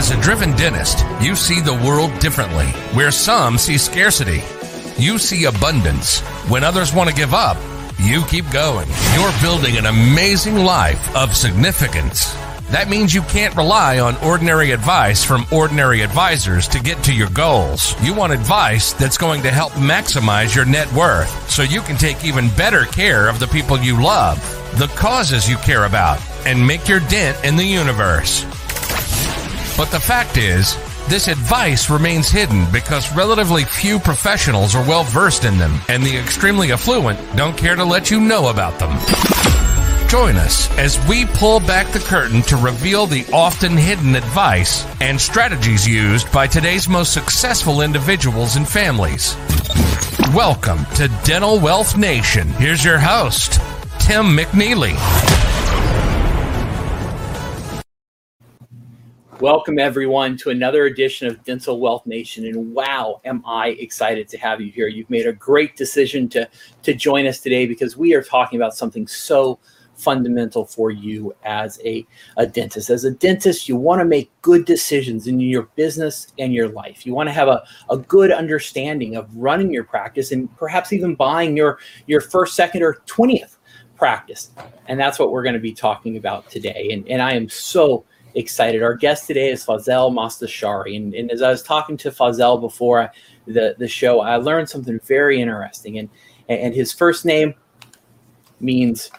As a driven dentist, you see the world differently. Where some see scarcity, you see abundance. When others want to give up, you keep going. You're building an amazing life of significance. That means you can't rely on ordinary advice from ordinary advisors to get to your goals. You want advice that's going to help maximize your net worth so you can take even better care of the people you love, the causes you care about, and make your dent in the universe. But the fact is, this advice remains hidden because relatively few professionals are well versed in them, and the extremely affluent don't care to let you know about them. Join us as we pull back the curtain to reveal the often hidden advice and strategies used by today's most successful individuals and families. Welcome to Dental Wealth Nation. Here's your host, Tim McNeely. Welcome, everyone, to another edition of Dental Wealth Nation. And wow, am I excited to have you here. You've made a great decision to, to join us today because we are talking about something so fundamental for you as a, a dentist. As a dentist, you want to make good decisions in your business and your life. You want to have a, a good understanding of running your practice and perhaps even buying your, your first, second, or 20th practice. And that's what we're going to be talking about today. And, and I am so excited. Our guest today is Fazel Mostashari. And, and as I was talking to Fazel before the, the show, I learned something very interesting. And, and his first name means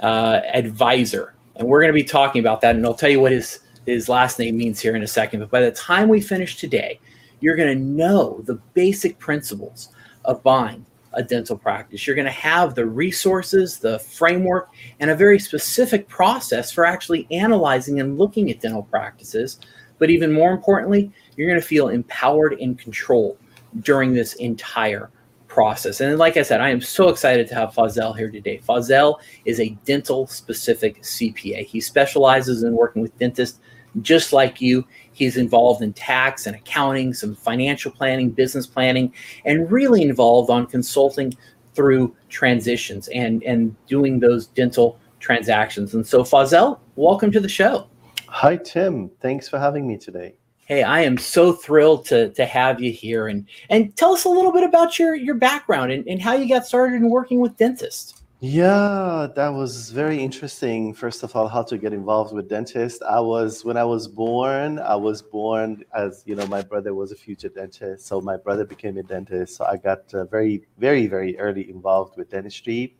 uh, advisor. And we're going to be talking about that. And I'll tell you what his, his last name means here in a second. But by the time we finish today, you're going to know the basic principles of buying a dental practice. You're going to have the resources, the framework, and a very specific process for actually analyzing and looking at dental practices. But even more importantly, you're going to feel empowered and control during this entire process. And like I said, I am so excited to have Fazel here today. Fazel is a dental specific CPA. He specializes in working with dentists just like you. He's involved in tax and accounting, some financial planning, business planning, and really involved on consulting through transitions and, and doing those dental transactions. And so, Fazel, welcome to the show. Hi, Tim. Thanks for having me today. Hey, I am so thrilled to to have you here and and tell us a little bit about your your background and, and how you got started in working with dentists. Yeah, that was very interesting. First of all, how to get involved with dentists. I was when I was born, I was born as you know, my brother was a future dentist, so my brother became a dentist. So I got uh, very, very, very early involved with dentistry.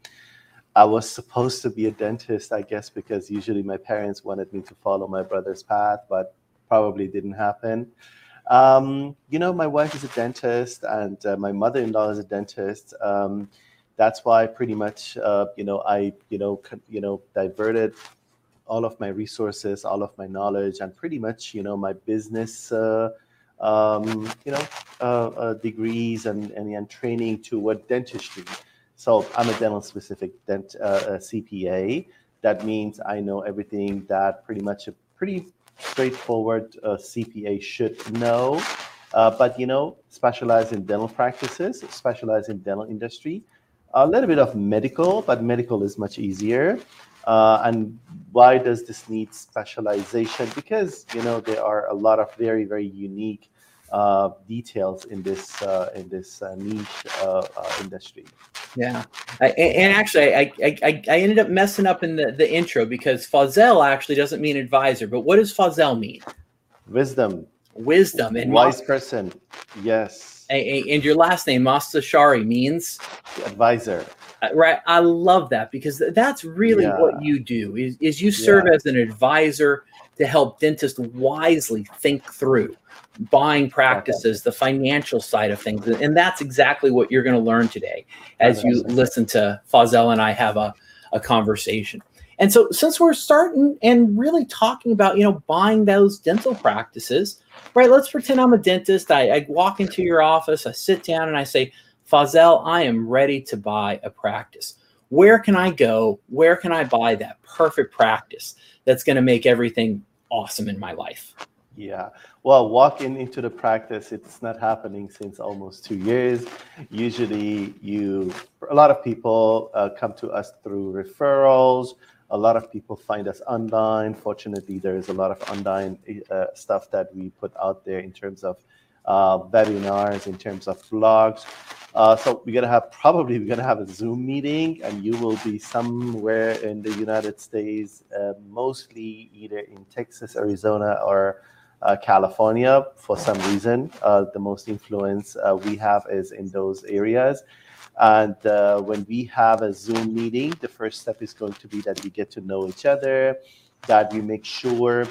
I was supposed to be a dentist, I guess, because usually my parents wanted me to follow my brother's path, but probably didn't happen. Um, you know, my wife is a dentist, and uh, my mother-in-law is a dentist. Um, that's why pretty much, uh, you know, I, you know, you know, diverted all of my resources, all of my knowledge, and pretty much, you know, my business, uh, um, you know, uh, uh, degrees and, and and training toward dentistry. So I'm a dental-specific dent uh, CPA. That means I know everything that pretty much a pretty straightforward uh, CPA should know. Uh, but you know, specialize in dental practices, specialize in dental industry, a little bit of medical, but medical is much easier. Uh, and why does this need specialization? Because you know there are a lot of very very unique uh, details in this uh, in this uh, niche uh, uh, industry. Yeah, I, and actually, I, I I ended up messing up in the, the intro because Fazel actually doesn't mean advisor, but what does Fazel mean? Wisdom. Wisdom and wise person. Yes. And, your last name, Mostashari, means advisor. Uh, right. I love that because that's really yeah. what you do is, is you serve yeah. as an advisor to help dentists wisely think through buying practices, the financial side of things. And that's exactly what you're going to learn today as you listen to Fazel and I have a, a conversation. And so since we're starting and really talking about, you know, buying those dental practices, right? Let's pretend I'm a dentist. I, I walk into your office, I sit down and I say, Fazel, I am ready to buy a practice. Where can I go? Where can I buy that perfect practice that's going to make everything awesome in my life? Yeah. Well, walking into the practice, it's not happening since almost two years. Usually, you, a lot of people uh, come to us through referrals, A lot of people find us online. Fortunately, there is a lot of online uh, stuff that we put out there in terms of uh, webinars, in terms of blogs. Uh, so we're gonna have probably we're gonna have a Zoom meeting, and you will be somewhere in the United States, uh, mostly either in Texas, Arizona, or uh, California. For some reason, uh, the most influence we have is in those areas. And uh, when we have a Zoom meeting, the first step is going to be that we get to know each other, that we make sure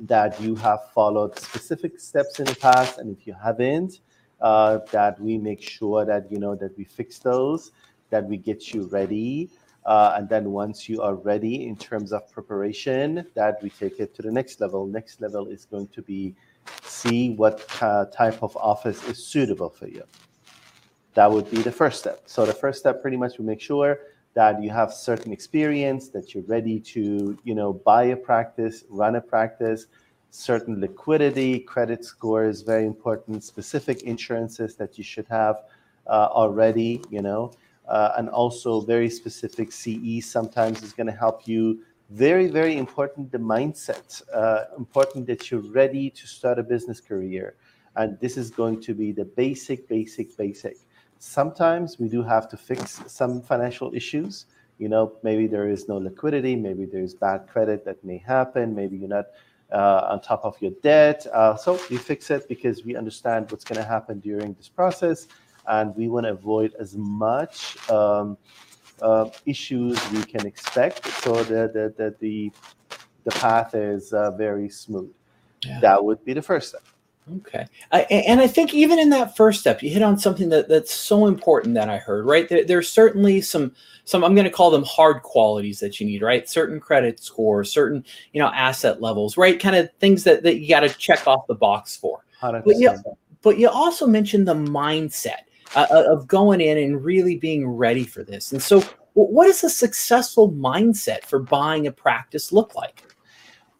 that you have followed specific steps in the past, and if you haven't, uh, that we make sure that you know that we fix those, that we get you ready, uh, and then once you are ready in terms of preparation, that we take it to the next level. Next level is going to be see what uh, type of office is suitable for you. That would be the first step. So the first step, pretty much, we make sure that you have certain experience, that you're ready to, you know, buy a practice, run a practice, certain liquidity, credit score is very important, specific insurances that you should have uh, already, you know, uh, and also very specific CE sometimes is going to help you. Very, very important the mindset. Uh, important that you're ready to start a business career. And this is going to be the basic, basic, basic. Sometimes we do have to fix some financial issues. You know, maybe there is no liquidity, maybe there's bad credit that may happen, maybe you're not uh, on top of your debt. Uh, so we fix it because we understand what's going to happen during this process, and we want to avoid as much um, uh, issues we can expect, so that the, the, the, the path is uh, very smooth. Yeah. That would be the first step. Okay. I, and I think even in that first step, you hit on something that, that's so important that I heard, right? There, there's certainly some, some, I'm going to call them hard qualities that you need, right? Certain credit scores, certain, you know, asset levels, right? Kind of things that, that you got to check off the box for. But you, but you also mentioned the mindset uh, uh, of going in and really being ready for this. And so what does a successful mindset for buying a practice look like?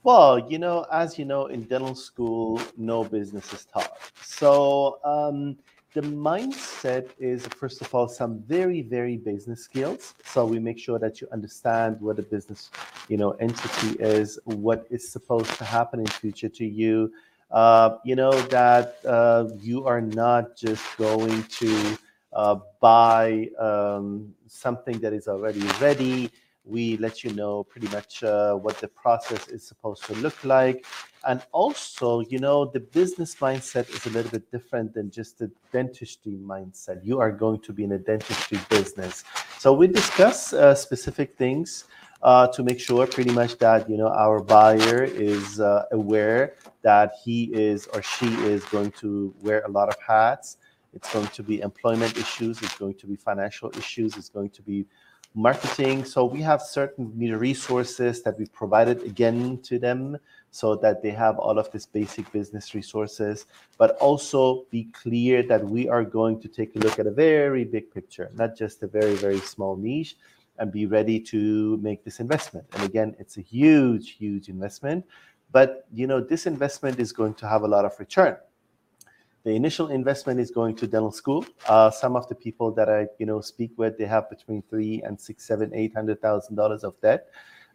Well, you know, as you know, in dental school, no business is taught. So um, the mindset is, first of all, some very, very business skills. So we make sure that you understand what a business, you know, entity is, what is supposed to happen in future to you. Uh, you know that uh, you are not just going to uh, buy um, something that is already ready we let you know pretty much uh, what the process is supposed to look like. And also, you know, the business mindset is a little bit different than just the dentistry mindset. You are going to be in a dentistry business. So we discuss uh, specific things uh, to make sure pretty much that, you know, our buyer is uh, aware that he is or she is going to wear a lot of hats. It's going to be employment issues. It's going to be financial issues. It's going to be marketing. So we have certain media resources that we provided again to them so that they have all of this basic business resources, but also be clear that we are going to take a look at a very big picture, not just a very, very small niche, and be ready to make this investment. And again, it's a huge, huge investment, but you know, this investment is going to have a lot of return the initial investment is going to dental school. Uh, some of the people that I you know speak with, they have between three and six, seven, eight hundred thousand dollars of debt,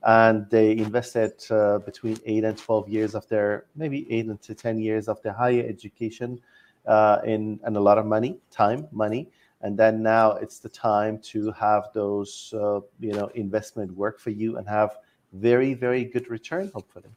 and they invested uh, between eight and twelve years of their maybe eight to ten years of their higher education uh, in and a lot of money, time, money, and then now it's the time to have those uh, you know investment work for you and have very very good return hopefully.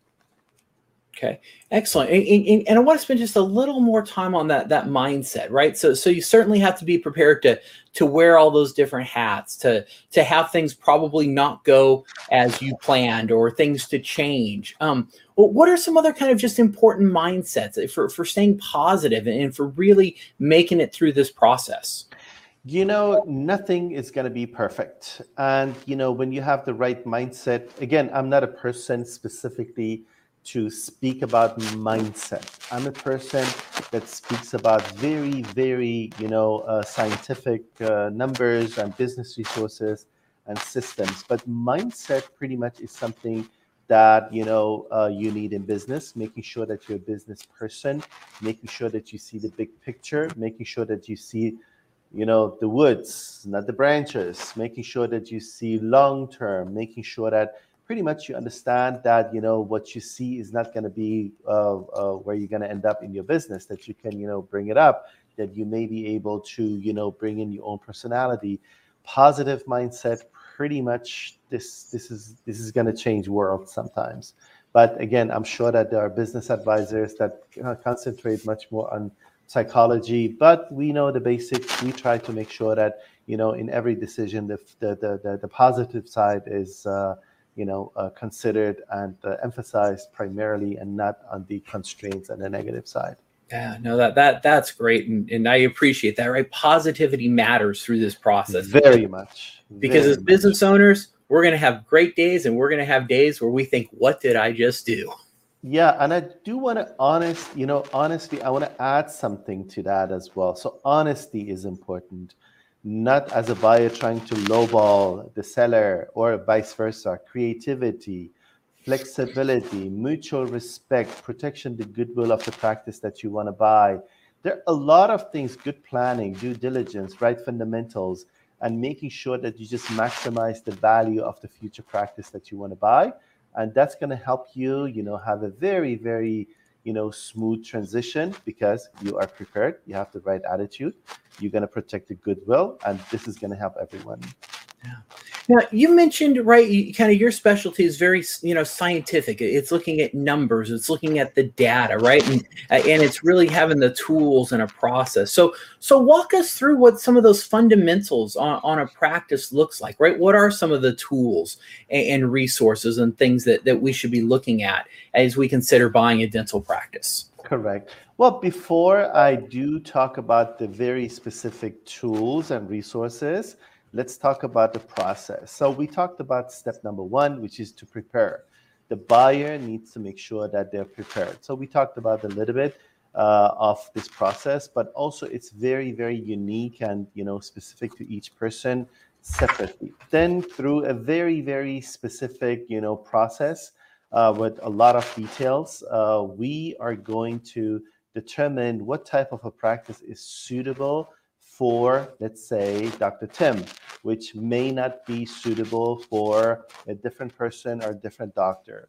Okay, excellent. And, and, and, I want to spend just a little more time on that that mindset, right? So so you certainly have to be prepared to to wear all those different hats, to to have things probably not go as you planned, or things to change. Um, what are some other kind of just important mindsets for for staying positive and for really making it through this process? You know, nothing is going to be perfect, and you know when you have the right mindset. Again, I'm not a person specifically to speak about mindset. I'm a person that speaks about very, very, you know, uh, scientific uh, numbers and business resources and systems. But mindset pretty much is something that you know uh, you need in business. Making sure that you're a business person, making sure that you see the big picture, making sure that you see, you know, the woods, not the branches. Making sure that you see long term. Making sure that pretty much you understand that you know what you see is not going to be uh, uh, where you're going to end up in your business that you can you know bring it up that you may be able to you know bring in your own personality. Positive mindset pretty much this this is this is going to change world sometimes. But again i'm sure that there are business advisors that concentrate much more on psychology but we know the basics. We try to make sure that you know in every decision the the the, the positive side is uh, you know uh, considered and uh, emphasized primarily and not on the constraints and the negative side yeah, no, that that that's great, and, and I appreciate that. Right, positivity matters through this process very much. Because very as business owners, we're going to have great days, and we're going to have days where we think, "What did I just do?" Yeah, and I do want to honest, you know, honestly, I want to add something to that as well. So honesty is important, not as a buyer trying to lowball the seller or vice versa. Creativity flexibility, mutual respect, protection, the goodwill of the practice that you want to buy. There are a lot of things, good planning, due diligence, right fundamentals, and making sure that you just maximize the value of the future practice that you want to buy. And that's going to help you, you know, have a very, very, you know, smooth transition because you are prepared. You have the right attitude. You're going to protect the goodwill, and this is going to help everyone. Yeah. Now you mentioned right, kind of your specialty is very you know scientific. It's looking at numbers, it's looking at the data, right, and and it's really having the tools and a process. So so walk us through what some of those fundamentals on, on a practice looks like, right? What are some of the tools and, and resources and things that that we should be looking at as we consider buying a dental practice? Correct. Well, before I do talk about the very specific tools and resources, let's talk about the process. So we talked about step number one, which is to prepare. The buyer needs to make sure that they're prepared. So we talked about a little bit uh, of this process, but also it's very, very unique and you know specific to each person separately. Then through a very, very specific you know process uh, with a lot of details, uh, we are going to determine what type of a practice is suitable for, let's say, Dr. Tim, which may not be suitable for a different person or a different doctor.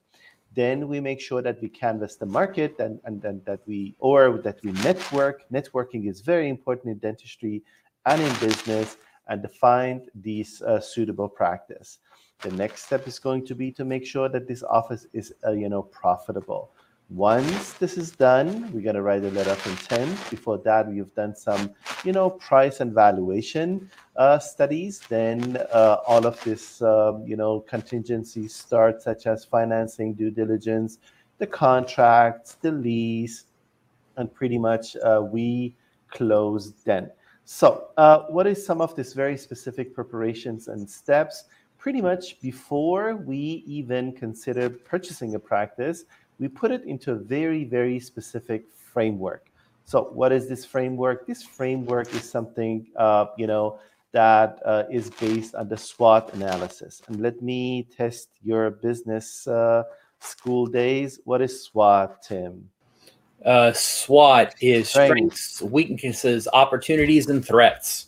Then we make sure that we canvas the market and, and then that we, or that we network. Networking is very important in dentistry and in business and define these uh, suitable practice. The next step is going to be to make sure that this office is, uh, you know, profitable. Once this is done, we're going to write a letter of intent. Before that, we've done some, you know, price and valuation uh, studies. Then uh, all of this, um, you know, contingencies start, such as financing, due diligence, the contracts, the lease, and pretty much uh, we close then. So, uh, what is some of these very specific preparations and steps? Pretty much before we even consider purchasing a practice, we put it into a very, very specific framework. So, what is this framework? This framework is something, uh, you know, that uh, is based on the SWOT analysis. And let me test your business uh, school days. What is SWOT, Tim? Uh, SWOT is strengths, weaknesses, opportunities, and threats.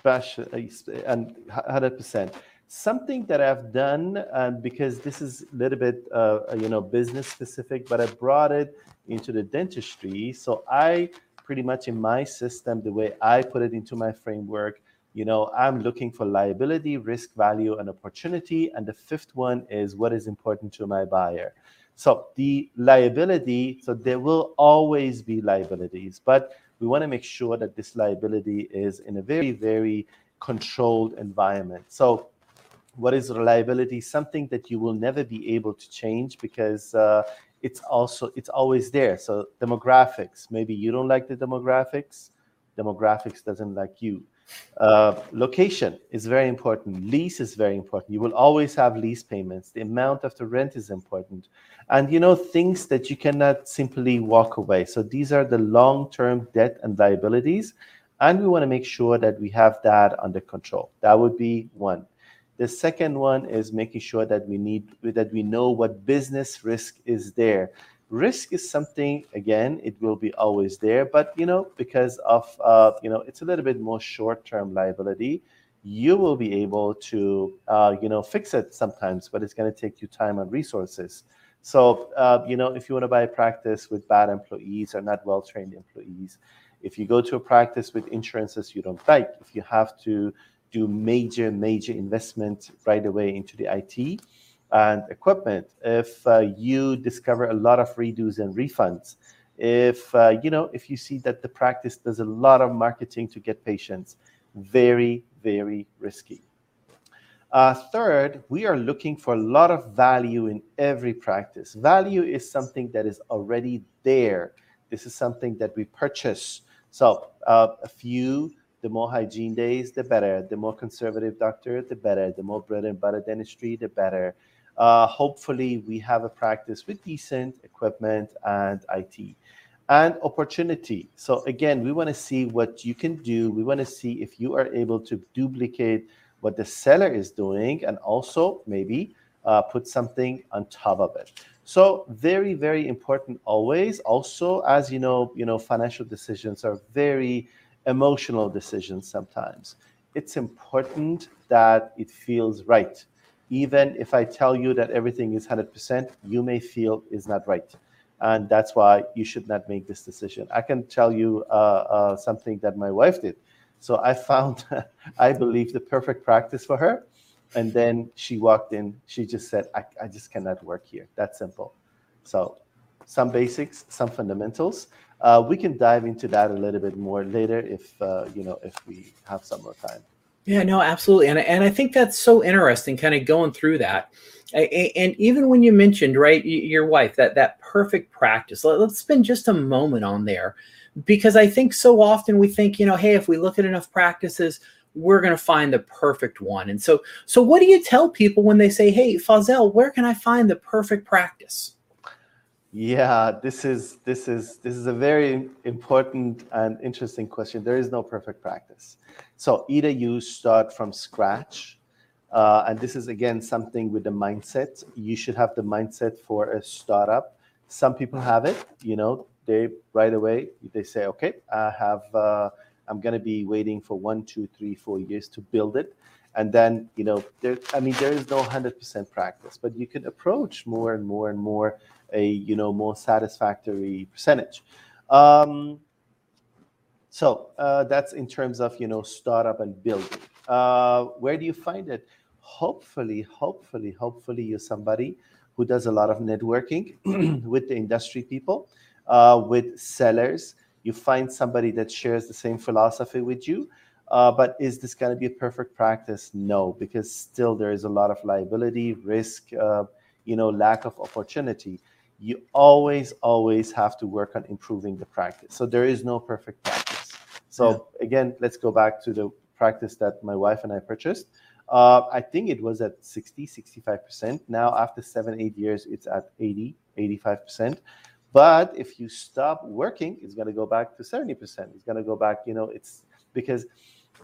Special uh, and 100% something that I've done, and because this is a little bit, uh, you know, business specific, but I brought it into the dentistry. So I pretty much in my system, the way I put it into my framework, you know, I'm looking for liability, risk, value, and opportunity. And the fifth one is what is important to my buyer. So the liability, so there will always be liabilities, but we want to make sure that this liability is in a very, very controlled environment. So what is reliability something that you will never be able to change because uh, it's also it's always there. So demographics maybe you don't like the demographics demographics doesn't like you. Uh, location is very important. Lease is very important. You will always have lease payments. The amount of the rent is important. And you know things that you cannot simply walk away. So these are the long-term debt and liabilities. And we want to make sure that we have that under control. That would be one the second one is making sure that we need that we know what business risk is there. Risk is something again, it will be always there, but you know, because of uh, you know, it's a little bit more short-term liability. you will be able to, uh, you know, fix it sometimes, but it's going to take you time and resources. So, uh, you know, if you want to buy a practice with bad employees or not well trained employees, if you go to a practice with insurances you don't like, if you have to do major, major investment right away into the IT and equipment, if uh, you discover a lot of redos and refunds, if uh, you know, if you see that the practice does a lot of marketing to get patients, very, very risky. Uh, third, we are looking for a lot of value in every practice. Value is something that is already there. This is something that we purchase. So, uh, a few, the more hygiene days, the better. The more conservative doctor, the better. The more bread and butter dentistry, the better. Uh, hopefully, we have a practice with decent equipment and IT and opportunity. So, again, we want to see what you can do. We want to see if you are able to duplicate what the seller is doing and also maybe uh, put something on top of it so very very important always also as you know you know financial decisions are very emotional decisions sometimes it's important that it feels right even if i tell you that everything is 100% you may feel is not right and that's why you should not make this decision i can tell you uh, uh, something that my wife did so I found, I believe, the perfect practice for her. And then she walked in. She just said, I, I just cannot work here. That simple. So some basics, some fundamentals. Uh, we can dive into that a little bit more later if uh, you know if we have some more time. Yeah, no, absolutely, and and I think that's so interesting, kind of going through that. And even when you mentioned right your wife, that that perfect practice. Let's spend just a moment on there because I think so often we think, you know, hey, if we look at enough practices, we're going to find the perfect one. And so, so what do you tell people when they say, hey, Fazel, where can I find the perfect practice? Yeah, this is this is this is a very important and interesting question. There is no perfect practice. So either you start from scratch, uh, and this is again something with the mindset. You should have the mindset for a startup. Some people have it. You know, they right away they say, okay, I have uh, I'm going to be waiting for one, two, three, four years to build it, and then you know there. I mean, there is no hundred percent practice, but you can approach more and more and more a you know more satisfactory percentage. Um, so uh, that's in terms of you know startup and building. Uh, where do you find it? Hopefully, hopefully, hopefully, you're somebody who does a lot of networking with the industry people uh, with sellers. You find somebody that shares the same philosophy with you. Uh, but is this going to be a perfect practice? No, because still there is a lot of liability, risk, uh, you know, lack of opportunity. You always, always have to work on improving the practice. So there is no perfect practice. So yeah. again, let's go back to the practice that my wife and I purchased. Uh, I think it was at 60, 65%. Now, after seven, eight years, it's at 80, 85%. But if you stop working, it's going to go back to 70%. It's going to go back, you know, it's because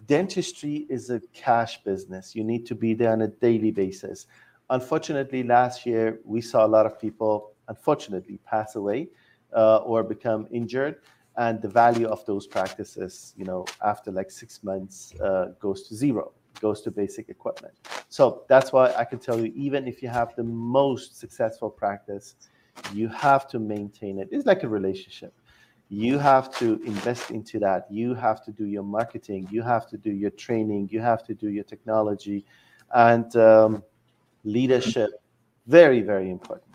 dentistry is a cash business. You need to be there on a daily basis. Unfortunately, last year we saw a lot of people, unfortunately, pass away uh, or become injured. And the value of those practices, you know, after like six months, uh, goes to zero, goes to basic equipment. So that's why I can tell you, even if you have the most successful practice, you have to maintain it. It's like a relationship. You have to invest into that. You have to do your marketing. You have to do your training. You have to do your technology and um, leadership. Very, very important.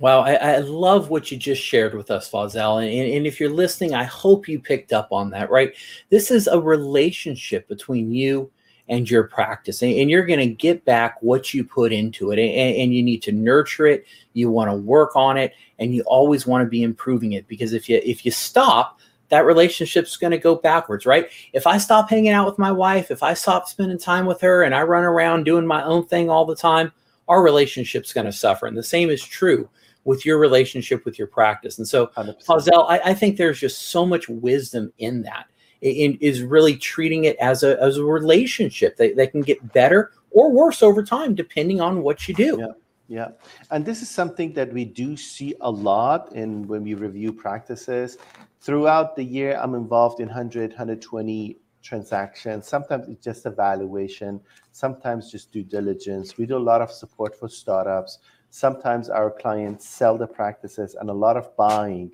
Wow, I, I, love what you just shared with us, Fazel. And, and, if you're listening, I hope you picked up on that, right? This is a relationship between you and your practice and, and you're going to get back what you put into it and, and you need to nurture it you want to work on it and you always want to be improving it because if you if you stop that relationship's going to go backwards right if i stop hanging out with my wife if i stop spending time with her and i run around doing my own thing all the time our relationship's going to suffer and the same is true with your relationship with your practice and so Fazel, I, I think there's just so much wisdom in that in, is really treating it as a, as a relationship that, that can get better or worse over time, depending on what you do. Yeah. Yeah. And this is something that we do see a lot in when we review practices. Throughout the year, I'm involved in 100, 120 transactions. Sometimes it's just evaluation. Sometimes just due diligence. We do a lot of support for startups. Sometimes our clients sell the practices and a lot of buying.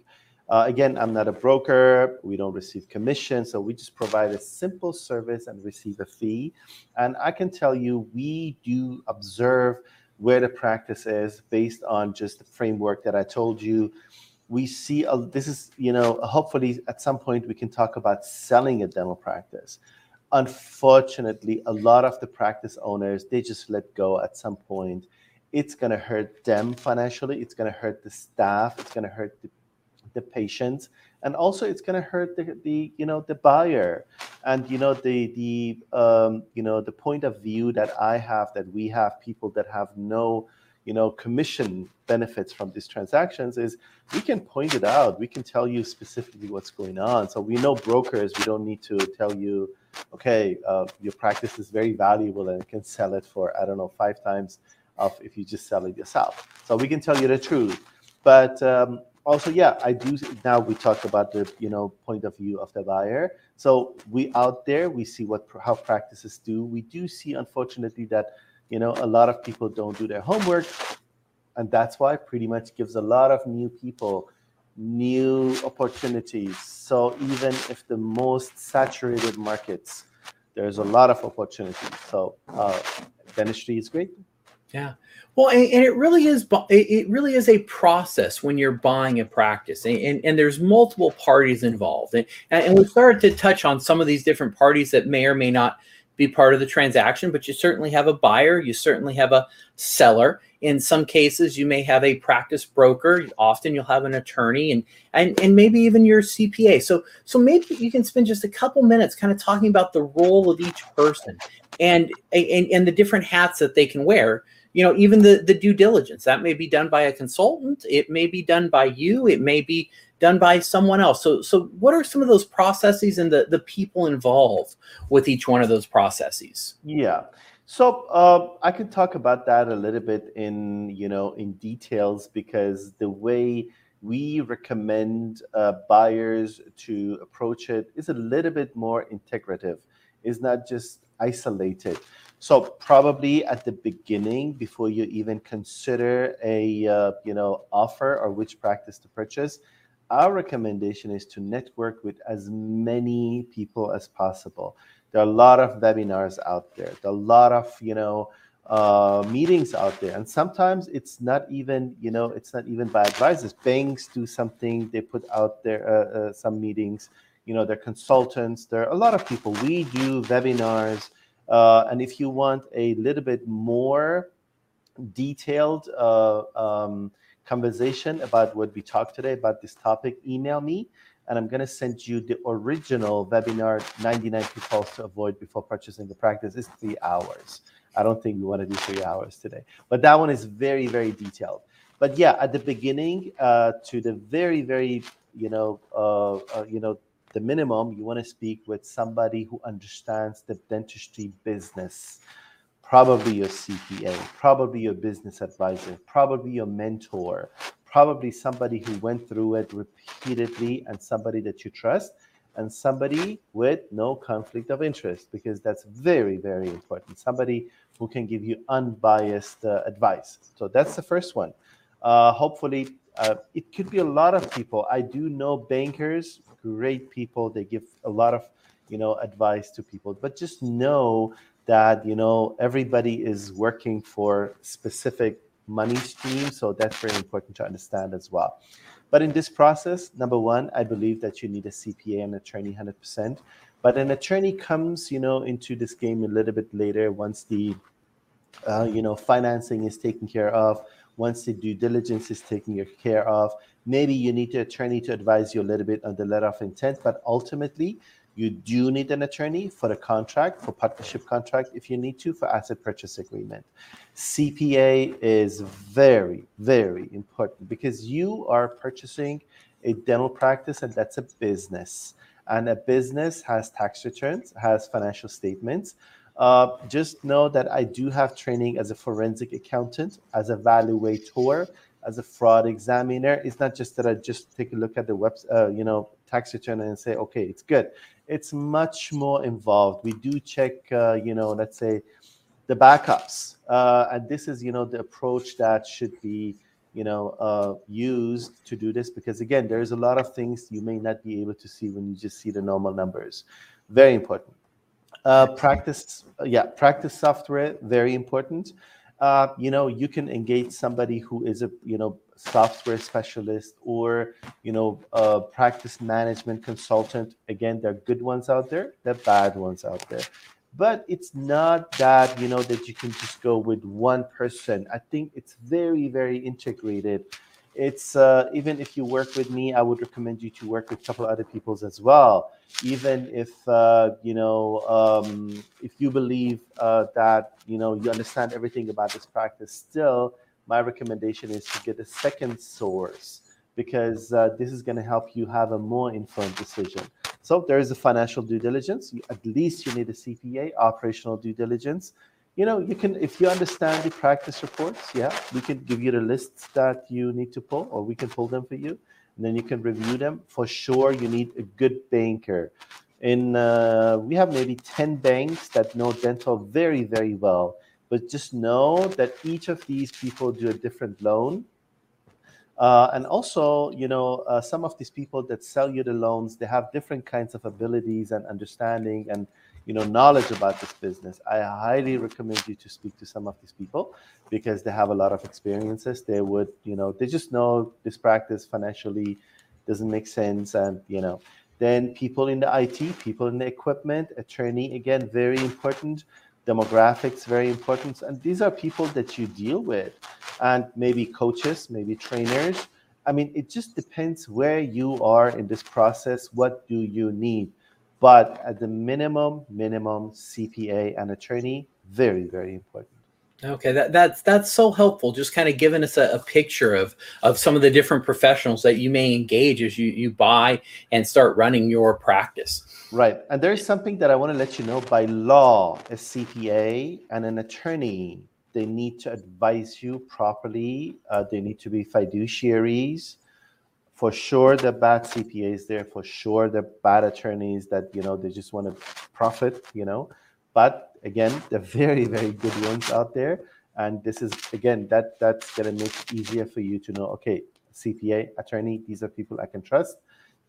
Uh, again, I'm not a broker. We don't receive commission. So we just provide a simple service and receive a fee. And I can tell you, we do observe where the practice is based on just the framework that I told you. We see a, this is, you know, hopefully at some point we can talk about selling a dental practice. Unfortunately, a lot of the practice owners, they just let go at some point. It's going to hurt them financially. It's going to hurt the staff. It's going to hurt the the patient and also it's going to hurt the, the you know the buyer and you know the the um, you know the point of view that i have that we have people that have no you know commission benefits from these transactions is we can point it out we can tell you specifically what's going on so we know brokers we don't need to tell you okay uh, your practice is very valuable and can sell it for i don't know five times of if you just sell it yourself. So we can tell you the truth. But um, also yeah i do now we talk about the you know point of view of the buyer. So we out there we see what how practices do. We do see unfortunately that you know a lot of people don't do their homework. And that's why pretty much gives a lot of new people new opportunities. So even if the most saturated markets there's a lot of opportunities so uh, dentistry is great yeah. Well, and, and, it really is it really is a process when you're buying a practice, and, and, and there's multiple parties involved, and, and we started to touch on some of these different parties that may or may not be part of the transaction, but you certainly have a buyer, you certainly have a seller. In some cases, you may have a practice broker. Often, you'll have an attorney, and and and maybe even your CPA. So so maybe you can spend just a couple minutes kind of talking about the role of each person and and, and the different hats that they can wear you know even the the due diligence. That may be done by a consultant. It may be done by you. It may be done by someone else. So so what are some of those processes and the the people involved with each one of those processes? Yeah. So uh, i could talk about that a little bit in you know in details because the way we recommend uh, buyers to approach it is a little bit more integrative. Is not just isolated so probably at the beginning, before you even consider a uh, you know offer or which practice to purchase, our recommendation is to network with as many people as possible. There are a lot of webinars out there. There are a lot of you know uh, meetings out there, and sometimes it's not even you know it's not even by advisors. Banks do something. They put out there uh, uh, some meetings. You know, they're consultants. There are a lot of people. We do webinars uh, and if you want a little bit more detailed uh, um, conversation about what we talked today about this topic, email me and I'm going to send you the original webinar 99 pitfalls to avoid before purchasing the practice. It's three hours. I don't think we want to do three hours today, but that one is very, very detailed. But yeah, at the beginning uh, to the very, very, you know, uh, uh, you know, the minimum, you want to speak with somebody who understands the dentistry business. Probably your CPA, probably your business advisor, probably your mentor, probably somebody who went through it repeatedly and somebody that you trust and somebody with no conflict of interest because that's very very important. Somebody who can give you unbiased uh, advice. So that's the first one. Uh, hopefully uh, it could be a lot of people. I do know bankers great people. They give a lot of, you know, advice to people. But just know that you know everybody is working for specific money stream, so that's very important to understand as well. But in this process, number one, I believe that you need a CPA and attorney, hundred percent. But an attorney comes, you know, into this game a little bit later once the, uh, you know, financing is taken care of, once the due diligence is taken care of, maybe you need an attorney to advise you a little bit on the letter of intent, but ultimately, you do need an attorney for the contract, for partnership contract, if you need to, for asset purchase agreement. CPA is very, very important because you are purchasing a dental practice, and that's a business. And a business has tax returns, has financial statements. Uh, just know that I do have training as a forensic accountant, as a valuator, as a fraud examiner. It's not just that I just take a look at the web, uh, you know, tax return and say, okay, it's good. it's much more involved. We do check, uh, you know, let's say the backups. Uh, and this is, you know, the approach that should be, you know, uh, used to do this because again, there's a lot of things you may not be able to see when you just see the normal numbers. Very important. Uh, practice, yeah, practice software, very important. Uh, you know, you can engage somebody who is a, you know, software specialist or, you know, a practice management consultant. Again, there are good ones out there, there are bad ones out there but it's not that you know that you can just go with one person i think it's very very integrated it's uh, even if you work with me i would recommend you to work with a couple other peoples as well even if uh, you know um, if you believe uh, that you know you understand everything about this practice still my recommendation is to get a second source because uh, this is going to help you have a more informed decision so there is a financial due diligence. At least you need a CPA, operational due diligence. You know, you can, if you understand the practice reports, yeah, we can give you the lists that you need to pull, or we can pull them for you, and then you can review them. For sure, you need a good banker. In uh, we have maybe ten banks that know dental very, very well, but just know that each of these people do a different loan uh, and also, you know, uh, some of these people that sell you the loans, they have different kinds of abilities and understanding and, you know, knowledge about this business. I highly recommend you to speak to some of these people because they have a lot of experiences. They would, you know, they just know this practice financially doesn't make sense. And, you know, then people in the IT, people in the equipment, attorney, again, very important demographics very important and these are people that you deal with and maybe coaches maybe trainers i mean it just depends where you are in this process what do you need but at the minimum minimum cpa and attorney very very important Okay, that, that's that's so helpful. Just kind of giving us a, a, picture of of some of the different professionals that you may engage as you you buy and start running your practice. Right, and there's something that I want to let you know. By law, a CPA and an attorney they need to advise you properly. Uh, they need to be fiduciaries. For sure, the bad CPAs there. For sure, the bad attorneys that you know they just want to profit. You know, but again, the very, very good ones out there. And this is again that that's gonna make it easier for you to know, okay, CPA, attorney, these are people I can trust.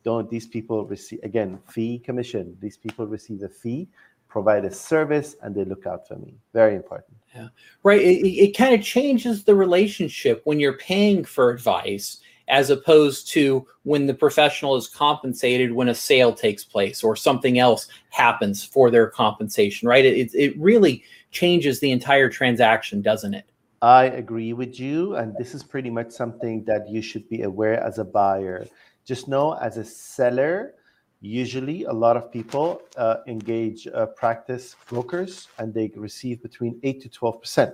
Don't these people receive again fee commission? These people receive a fee, provide a service, and they look out for me. Very important. Yeah, right. It, it kind of changes the relationship when you're paying for advice as opposed to when the professional is compensated when a sale takes place or something else happens for their compensation, right? It, it really changes the entire transaction, doesn't it? I agree with you. And this is pretty much something that you should be aware as a buyer. Just know as a seller, usually a lot of people uh, engage uh, practice brokers and they receive between 8 to 12%.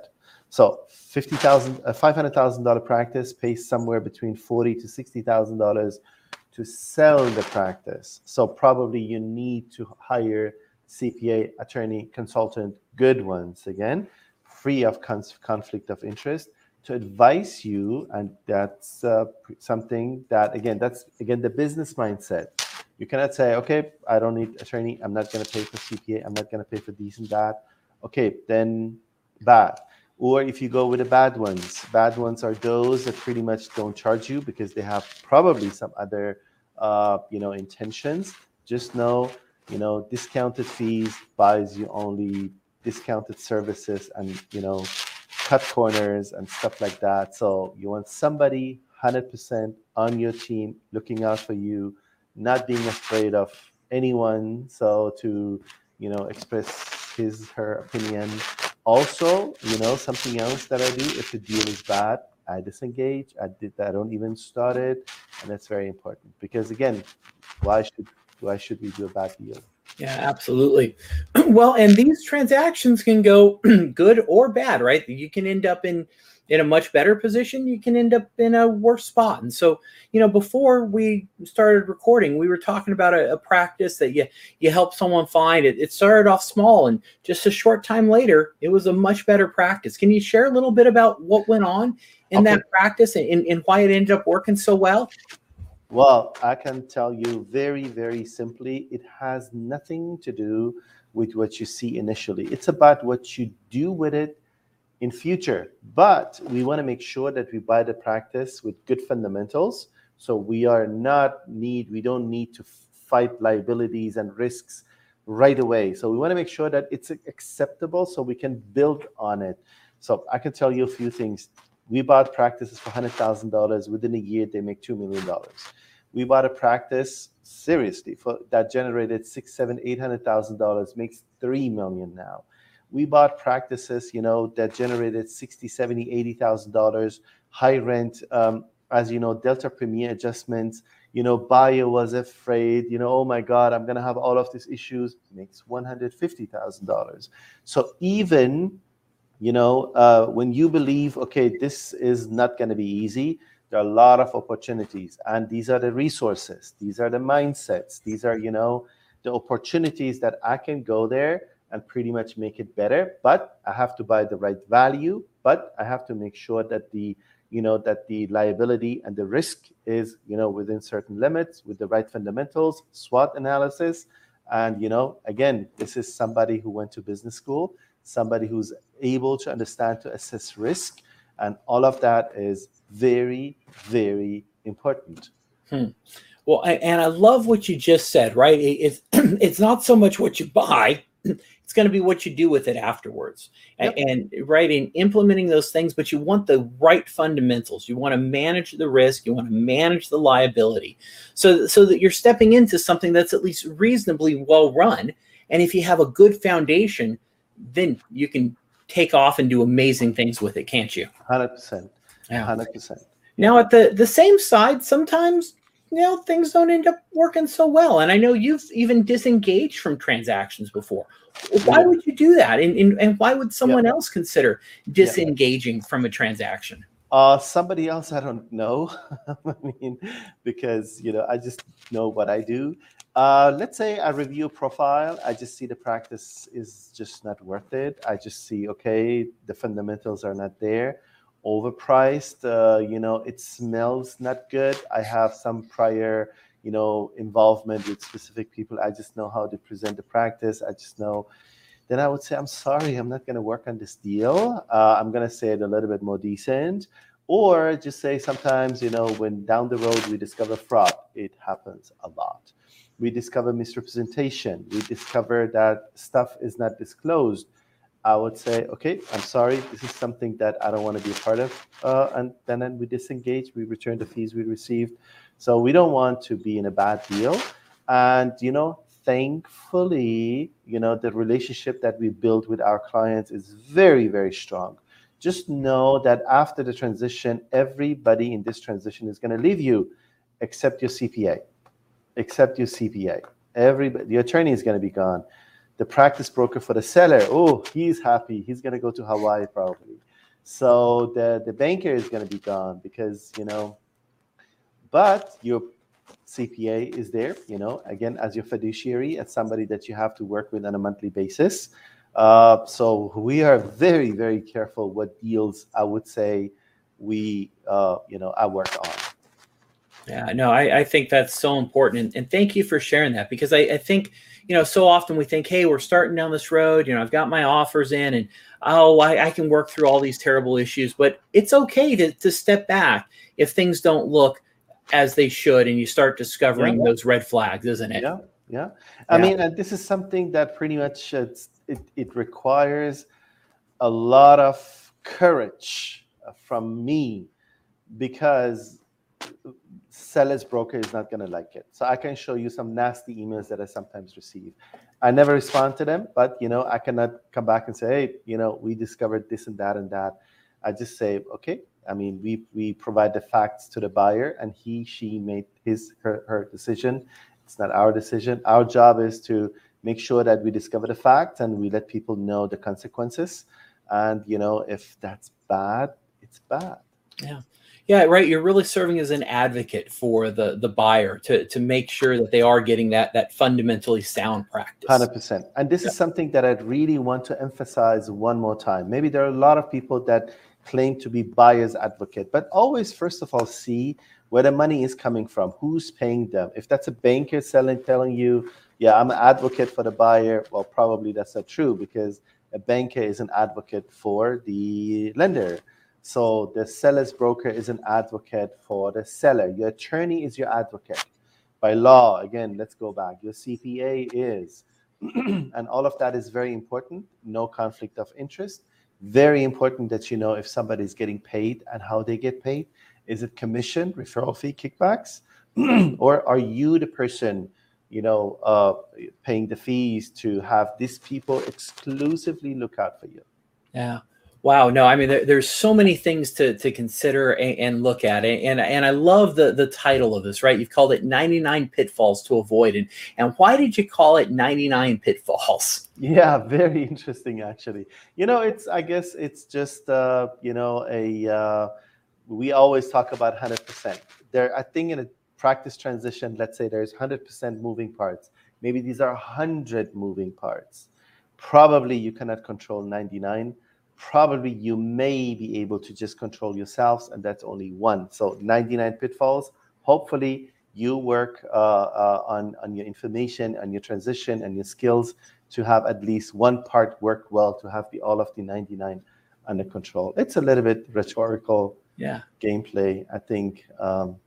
So fifty thousand, a five hundred thousand dollar practice pays somewhere between forty to sixty thousand dollars to sell the practice. So probably you need to hire CPA, attorney, consultant, good ones again, free of conflict of interest to advise you, and that's uh, something that again, that's again the business mindset. You cannot say, okay, I don't need attorney. I'm not going to pay for CPA. I'm not going to pay for these and that. Okay, then bad or if you go with the bad ones, bad ones are those that pretty much don't charge you because they have probably some other, uh, you know, intentions. Just know, you know, discounted fees buys you only discounted services and you know, cut corners and stuff like that. So you want somebody 100% on your team, looking out for you, not being afraid of anyone. So to, you know, express his her opinion also, you know, something else that I do if the deal is bad, I disengage. I did. I don't even start it, and that's very important because again, why should why should we do a bad deal? Yeah, absolutely. Well, and these transactions can go good or bad, right? You can end up in in a much better position, you can end up in a worse spot. And so, you know, before we started recording, we were talking about a, a practice that you you help someone find. It, it started off small, and just a short time later, it was a much better practice. Can you share a little bit about what went on in okay. that practice and, and why it ended up working so well? Well, I can tell you very, very simply, it has nothing to do with what you see initially. It's about what you do with it in future. But we want to make sure that we buy the practice with good fundamentals. So we are not need, we don't need to fight liabilities and risks right away. So we want to make sure that it's acceptable so we can build on it. So I can tell you a few things. We bought practices for $100,000. Within a year, they make $2 million. We bought a practice seriously for that generated six, seven, eight hundred thousand dollars, makes three million now. We bought practices, you know, that generated 60, 70, 80,000 dollars, high rent, um, as you know, Delta Premier adjustments, you know, buyer was afraid, you know, oh my God, I'm gonna have all of these issues, makes $150,000. So even, you know, uh, when you believe, okay, this is not gonna be easy, there are a lot of opportunities. And these are the resources, these are the mindsets, these are, you know, the opportunities that I can go there and pretty much make it better. But I have to buy the right value, but I have to make sure that the you know that the liability and the risk is you know within certain limits with the right fundamentals swot analysis and you know again this is somebody who went to business school somebody who's able to understand to assess risk and all of that is very very important hmm. well and i love what you just said right it's it's not so much what you buy it's going to be what you do with it afterwards. Yep. and, and, right in implementing those things but you want the right fundamentals. You want to manage the risk you want to manage the liability so so that you're stepping into something that's at least reasonably well run and if you have a good foundation then you can take off and do amazing things with it can't you? 100% 100% now at the the same side sometimes you know things don't end up working so well. And i know you've even disengaged from transactions before. Why would you do that? And, and, and why would someone yeah. else consider disengaging yeah. from a transaction? Uh, somebody else i don't know. I mean because you know i just know what i do. Uh, let's say i review a profile. I just see the practice is just not worth it. I just see okay the fundamentals are not there overpriced. Uh, you know, it smells not good. I have some prior, you know, involvement with specific people. I just know how to present the practice. I just know. Then I would say, I'm sorry, I'm not going to work on this deal. Uh, I'm going to say it a little bit more decent. Or just say sometimes, you know, when down the road we discover fraud, it happens a lot. We discover misrepresentation. We discover that stuff is not disclosed I would say, okay, I'm sorry, this is something that I don't want to be a part of. Uh, and then, then we disengage, we return the fees we received. So we don't want to be in a bad deal. And, you know, thankfully, you know, the relationship that we build with our clients is very, very strong. Just know that after the transition, everybody in this transition is going to leave you except your CPA, except your CPA. Everybody, the attorney is going to be gone the practice broker for the seller, oh, he's happy. He's going to go to Hawaii probably. So the, the banker is going to be gone because, you know, but your CPA is there, you know, again, as your fiduciary, as somebody that you have to work with on a monthly basis. Uh, so we are very, very careful what deals I would say we, uh, you know, I work on. Yeah, no, I, I think that's so important. And, and thank you for sharing that because I, I think – you know, so often we think, hey, we're starting down this road. You know, I've got my offers in, and oh, I, I can work through all these terrible issues. But it's okay to to step back if things don't look as they should, and you start discovering yeah. those red flags, isn't it? Yeah, yeah. I yeah. mean, and this is something that pretty much uh, it it requires a lot of courage uh, from me because seller's broker is not going to like it. So I can show you some nasty emails that I sometimes receive. I never respond to them, but you know, I cannot come back and say, hey, you know, we discovered this and that and that. I just say, okay. I mean, we we provide the facts to the buyer, and he she made his her, her decision. It's not our decision. Our job is to make sure that we discover the facts and we let people know the consequences. And you know, if that's bad, it's bad. Yeah. Yeah, right. You're really serving as an advocate for the the buyer to to make sure that they are getting that that fundamentally sound practice. Hundred percent. And this yeah. is something that I'd really want to emphasize one more time. Maybe there are a lot of people that claim to be buyer's advocate, but always, first of all, see where the money is coming from, who's paying them. If that's a banker selling, telling you, yeah, I'm an advocate for the buyer, well, probably that's not true because a banker is an advocate for the lender. So the seller's broker is an advocate for the seller. Your attorney is your advocate. By law, again, let's go back. Your CPA is. and all of that is very important. No conflict of interest very important that you know if somebody is getting paid and how they get paid. Is it commission, referral fee, kickbacks, or are you the person, you know, uh, paying the fees to have these people exclusively look out for you? Yeah. Wow, no, I mean, there, there's so many things to, to consider and, and, look at, and and I love the the title of this. Right, you've called it 99 pitfalls to avoid, and and why did you call it 99 pitfalls? Yeah, very interesting, actually. You know, it's I guess it's just uh, you know a uh, we always talk about 100 percent. There, I think in a practice transition, let's say there's 100 percent moving parts. Maybe these are 100 moving parts. Probably you cannot control 99 probably you may be able to just control yourselves, and that's only one. So 99 pitfalls. Hopefully, you work uh, uh, on on your information, on your transition, and your skills to have at least one part work well to have the all of the 99 under control. It's a little bit rhetorical yeah gameplay, I think. Um,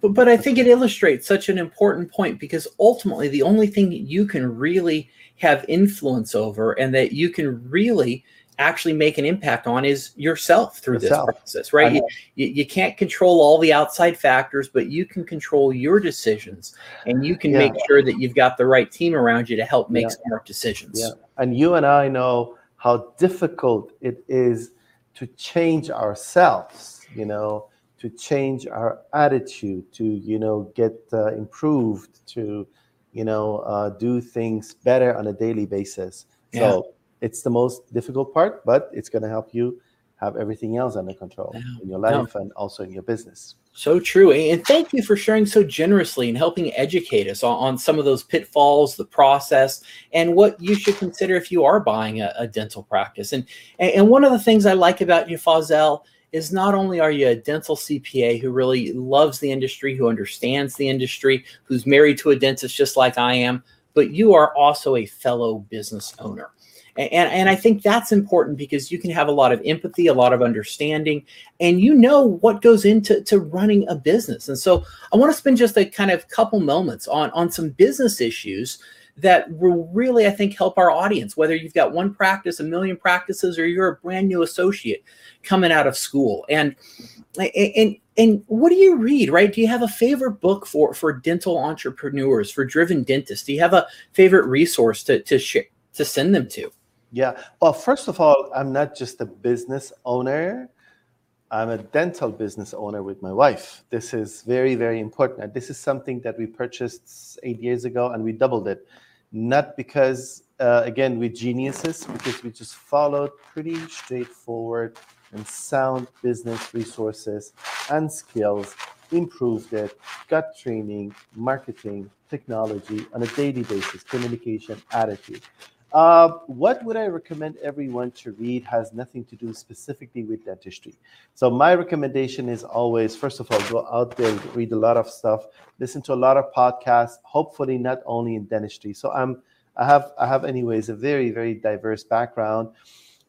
but, but I think it illustrates such an important point because ultimately the only thing you can really have influence over and that you can really actually make an impact on is yourself through yourself. this process, right? You, you, can't control all the outside factors, but you can control your decisions and you can yeah. make sure that you've got the right team around you to help make yeah. smart decisions. Yeah. And you and I know how difficult it is to change ourselves, you know, to change our attitude, to, you know, get uh, improved, to, you know, uh, do things better on a daily basis. So, it's the most difficult part, but it's going to help you have everything else under control yeah. in your life and also in your business. So true. And thank you for sharing so generously and helping educate us on, on some of those pitfalls, the process, and what you should consider if you are buying a, a dental practice. And, and one of the things I like about you, Fazal, is not only are you a dental CPA who really loves the industry, who understands the industry, who's married to a dentist just like I am, but you are also a fellow business owner. And, and I think that's important because you can have a lot of empathy, a lot of understanding, and you know what goes into to running a business. And so I want to spend just a kind of couple moments on, on some business issues that will really, I think, help our audience, whether you've got one practice, a million practices, or you're a brand new associate coming out of school. And and and what do you read right do you have a favorite book for for dental entrepreneurs for driven dentists do you have a favorite resource to to share to send them to yeah. Well, first of all, I'm not just a business owner. I'm a dental business owner with my wife. This is very, very important. this is something that we purchased eight years ago and we doubled it. Not because, uh, again, we're geniuses, because we just followed pretty straightforward and sound business resources and skills, improved it, got training, marketing, technology on a daily basis, communication, attitude. Uh, what would I recommend everyone to read has nothing to do specifically with dentistry. So my recommendation is always, first of all, go out there, read a lot of stuff, listen to a lot of podcasts, hopefully not only in dentistry. So I'm, I have, I have anyways, a very, very diverse background.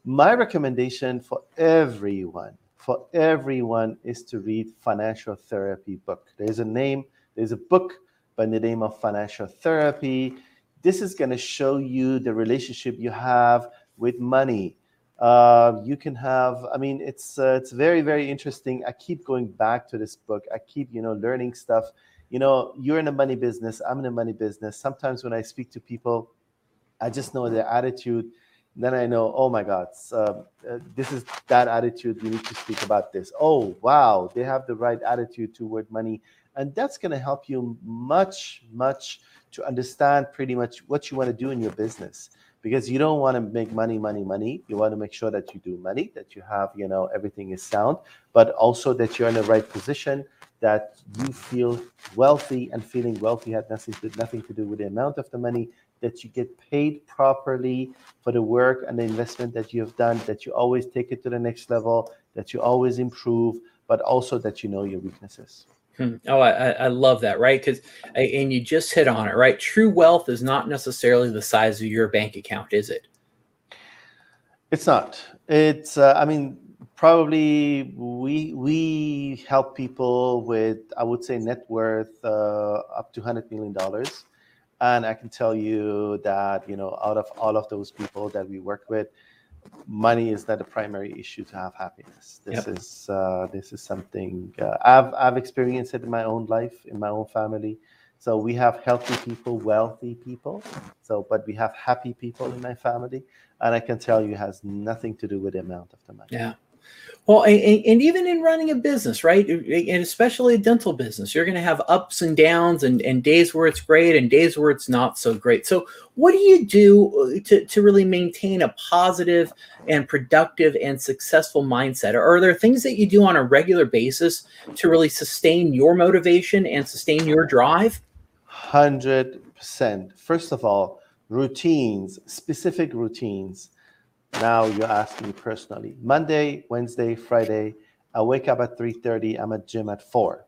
My recommendation for everyone, for everyone is to read Financial Therapy book. There's a name, there's a book by the name of Financial Therapy this is going to show you the relationship you have with money. Uh, you can have, I mean, it's uh, it's very very interesting. I keep going back to this book. I keep you know learning stuff. You know, you're in a money business. I'm in a money business. Sometimes when I speak to people, I just know their attitude. Then I know, oh my God, uh, uh, this is that attitude. We need to speak about this. Oh wow, they have the right attitude toward money, and that's going to help you much much to understand pretty much what you want to do in your business because you don't want to make money money money you want to make sure that you do money that you have you know everything is sound but also that you're in the right position that you feel wealthy and feeling wealthy had nothing to, nothing to do with the amount of the money that you get paid properly for the work and the investment that you have done, that you always take it to the next level, that you always improve, but also that you know your weaknesses. Hmm. Oh, I, I love that, right? Because, and you just hit on it, right? True wealth is not necessarily the size of your bank account, is it? It's not. It's, uh, I mean, probably we we help people with I would say net worth uh, up to hundred million dollars, and I can tell you that you know out of all of those people that we work with, money is not the primary issue to have happiness. This yep. is uh, this is something uh, I've I've experienced it in my own life in my own family. So we have healthy people, wealthy people. So, but we have happy people in my family, and I can tell you, has nothing to do with the amount of the money. Yeah. Well, and, and, even in running a business, right? And especially a dental business, you're going to have ups and downs and, and days where it's great and days where it's not so great. So, what do you do uh, to, to really maintain a positive and productive and successful mindset? Are there things that you do on a regular basis to really sustain your motivation and sustain your drive? 100%. First of all, routines, specific routines now you're asking me personally. Monday, Wednesday, Friday, I wake up at 3.30. I'm at gym at 4.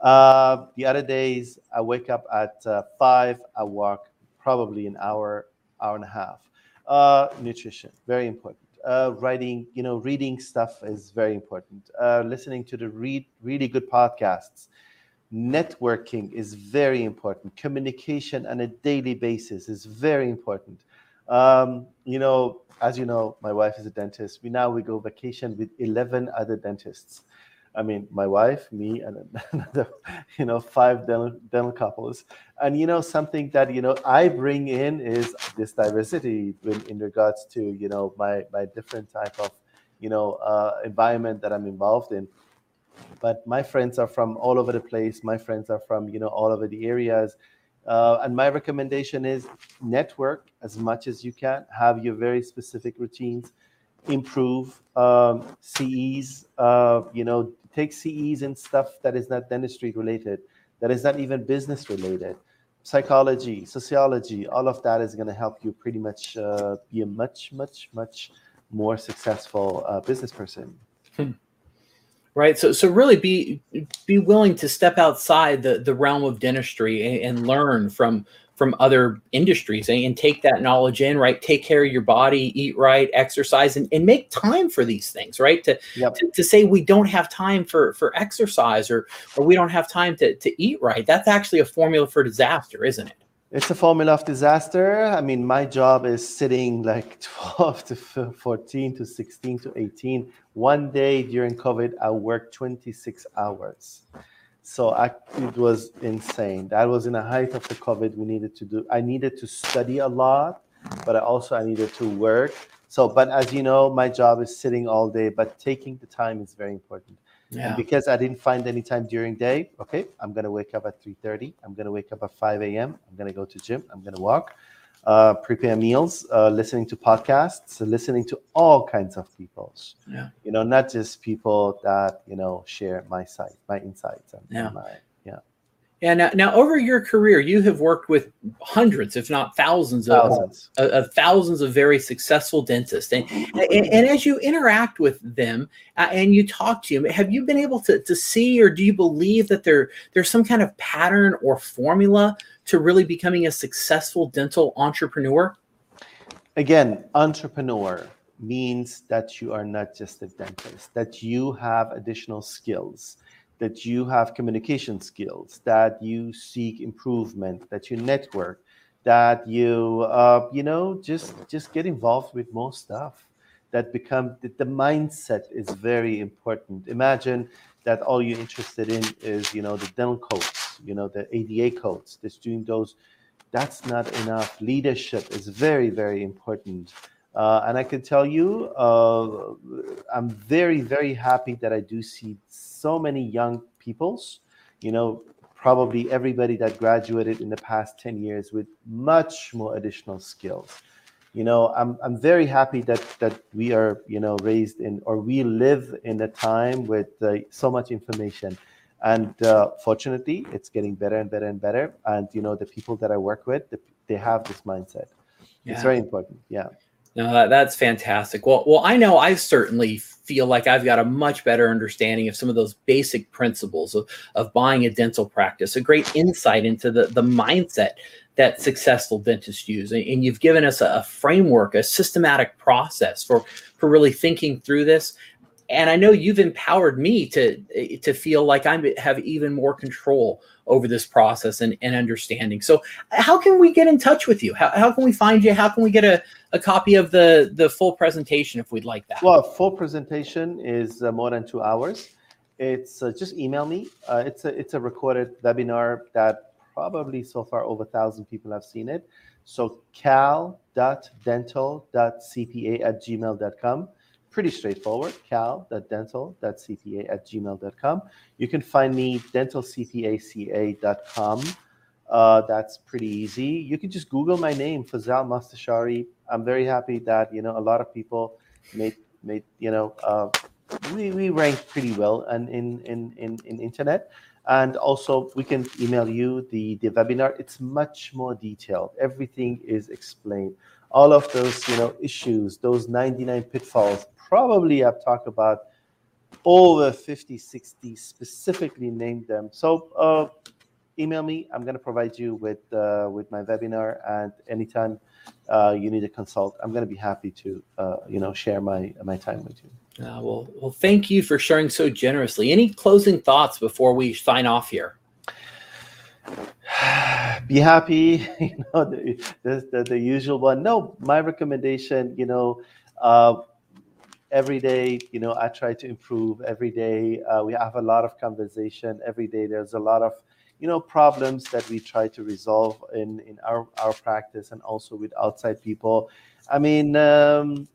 Uh, the other days, I wake up at uh, 5. I walk probably an hour, hour and a half. Uh, nutrition, very important. Uh, writing, you know, reading stuff is very important. Uh, listening to the read, really good podcasts. Networking is very important. Communication on a daily basis is very important. Um, you know, as you know, my wife is a dentist. We now we go vacation with 11 other dentists. I mean, my wife, me, and another, you know, five dental, dental couples. And you know, something that you know I bring in is this diversity in, in regards to you know my my different type of you know uh, environment that I'm involved in. But my friends are from all over the place. My friends are from you know all over the areas. Uh, and my recommendation is network as much as you can, have your very specific routines, improve um, CEs, uh, you know, take CEs and stuff that is not dentistry related, that is not even business related. Psychology, sociology, all of that is going to help you pretty much uh, be a much, much, much more successful uh, business person. Right? So so really be be willing to step outside the the realm of dentistry and, and learn from from other industries and, and, take that knowledge in right? Take care of your body eat right exercise and, and make time for these things right? To, yep. to, to say we don't have time for for exercise or or we don't have time to to eat right that's actually a formula for disaster isn't it it's a formula of disaster. I mean, my job is sitting like 12 to 14 to 16 to 18. One day during COVID, I worked 26 hours. So I, it was insane. That was in the height of the COVID. We needed to do, I needed to study a lot, but I also I needed to work. So, but as you know, my job is sitting all day, but taking the time is very important. Yeah. And because I didn't find any time during day, okay, I'm gonna wake up at 3:30. I'm gonna wake up at 5 a.m. I'm gonna go to gym. I'm gonna walk, uh, prepare meals, uh, listening to podcasts, listening to all kinds of people's. Yeah. You know, not just people that you know share my site, my insights, and yeah. my and now, now, over your career, you have worked with hundreds, if not thousands, thousands. Of, of, thousands of very successful dentists. And, and, and as you interact with them uh, and you talk to them, have you been able to, to see or do you believe that there, there's some kind of pattern or formula to really becoming a successful dental entrepreneur? Again, entrepreneur means that you are not just a dentist, that you have additional skills that you have communication skills, that you seek improvement, that you network, that you uh, you know just just get involved with more stuff. That become the, the mindset is very important. Imagine that all you're interested in is you know the dental codes, you know the ADA codes, just doing those. That's not enough. Leadership is very very important. Uh, and I can tell you, uh, I'm very, very happy that I do see so many young peoples, you know, probably everybody that graduated in the past 10 years with much more additional skills. You know, I'm, I'm very happy that, that we are, you know, raised in, or we live in a time with uh, so much information. And uh, fortunately, it's getting better and better and better. And, you know, the people that I work with, the, they have this mindset. Yeah. It's very important. Yeah. No, that, that's fantastic. Well, well, I know I certainly feel like I've got a much better understanding of some of those basic principles of, of buying a dental practice, a great insight into the, the mindset that successful dentists use. And, and you've given us a, a, framework, a systematic process for, for really thinking through this and I know you've empowered me to to feel like I have even more control over this process and, and understanding. So, how can we get in touch with you? How, how can we find you? How can we get a, a copy of the the full presentation if we'd like that? Well, full presentation is uh, more than two hours. It's uh, just email me. Uh, it's a it's a recorded webinar that probably so far over a thousand people have seen it. So cal.dental.cpa at gmail.com pretty straightforward cal.dental.cpa at gmail.com. You can find me dentalcpaca.com. Uh, that's pretty easy. You can just Google my name, Fazal Mostashari. I'm very happy that you know a lot of people made made you know uh, we, we rank pretty well and in, in in in internet. And also, we can email you the, the webinar. It's much more detailed. Everything is explained. All of those, you know, issues, those 99 pitfalls, probably I've talked about over 50, 60 specifically named them. So uh, email me. I'm going to provide you with uh, with my webinar, and anytime uh, you need a consult, I'm going to be happy to uh, you know share my my time with you. Uh, well, well, thank you for sharing so generously. Any closing thoughts before we sign off here? Be happy, you know, the, the, the usual one. No, my recommendation, you know, uh, every day you know i try to improve every day. Uh, we have a lot of conversation every day. There's a lot of you know problems that we try to resolve in in our our practice and also with outside people. I mean um,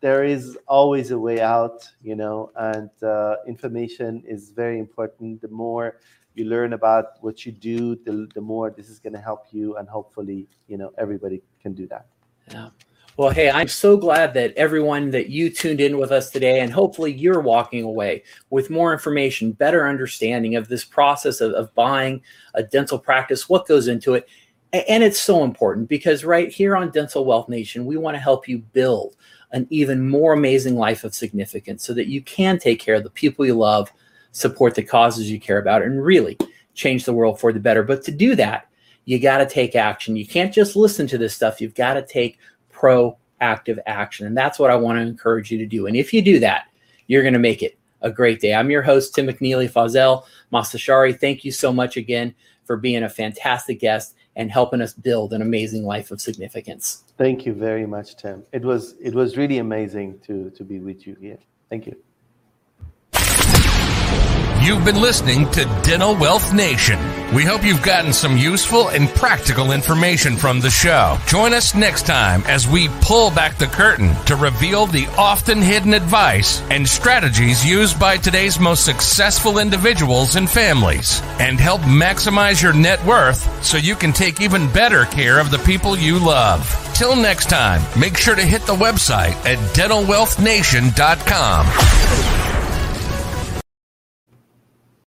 there is always a way out you know and uh, information is very important. The more you learn about what you do the, the more this is going to help you and hopefully you know everybody can do that. Yeah. Well, hey, I'm so glad that everyone that you tuned in with us today, and hopefully you're walking away with more information, better understanding of this process of, of buying a dental practice, what goes into it. And it's so important because right here on Dental Wealth Nation, we want to help you build an even more amazing life of significance so that you can take care of the people you love, support the causes you care about, and really change the world for the better. But to do that, you got to take action. You can't just listen to this stuff. You've got to take proactive action. And that's what I want to encourage you to do. And if you do that, you're going to make it a great day. I'm your host, Tim McNeely Fazal Mostashari. Thank you so much again for being a fantastic guest and helping us build an amazing life of significance. Thank you very much, Tim. It was it was really amazing to to be with you here. Thank you. You've been listening to Dental Wealth Nation. We hope you've gotten some useful and practical information from the show. Join us next time as we pull back the curtain to reveal the often hidden advice and strategies used by today's most successful individuals and families and help maximize your net worth so you can take even better care of the people you love. Till next time, make sure to hit the website at dentalwealthnation.com.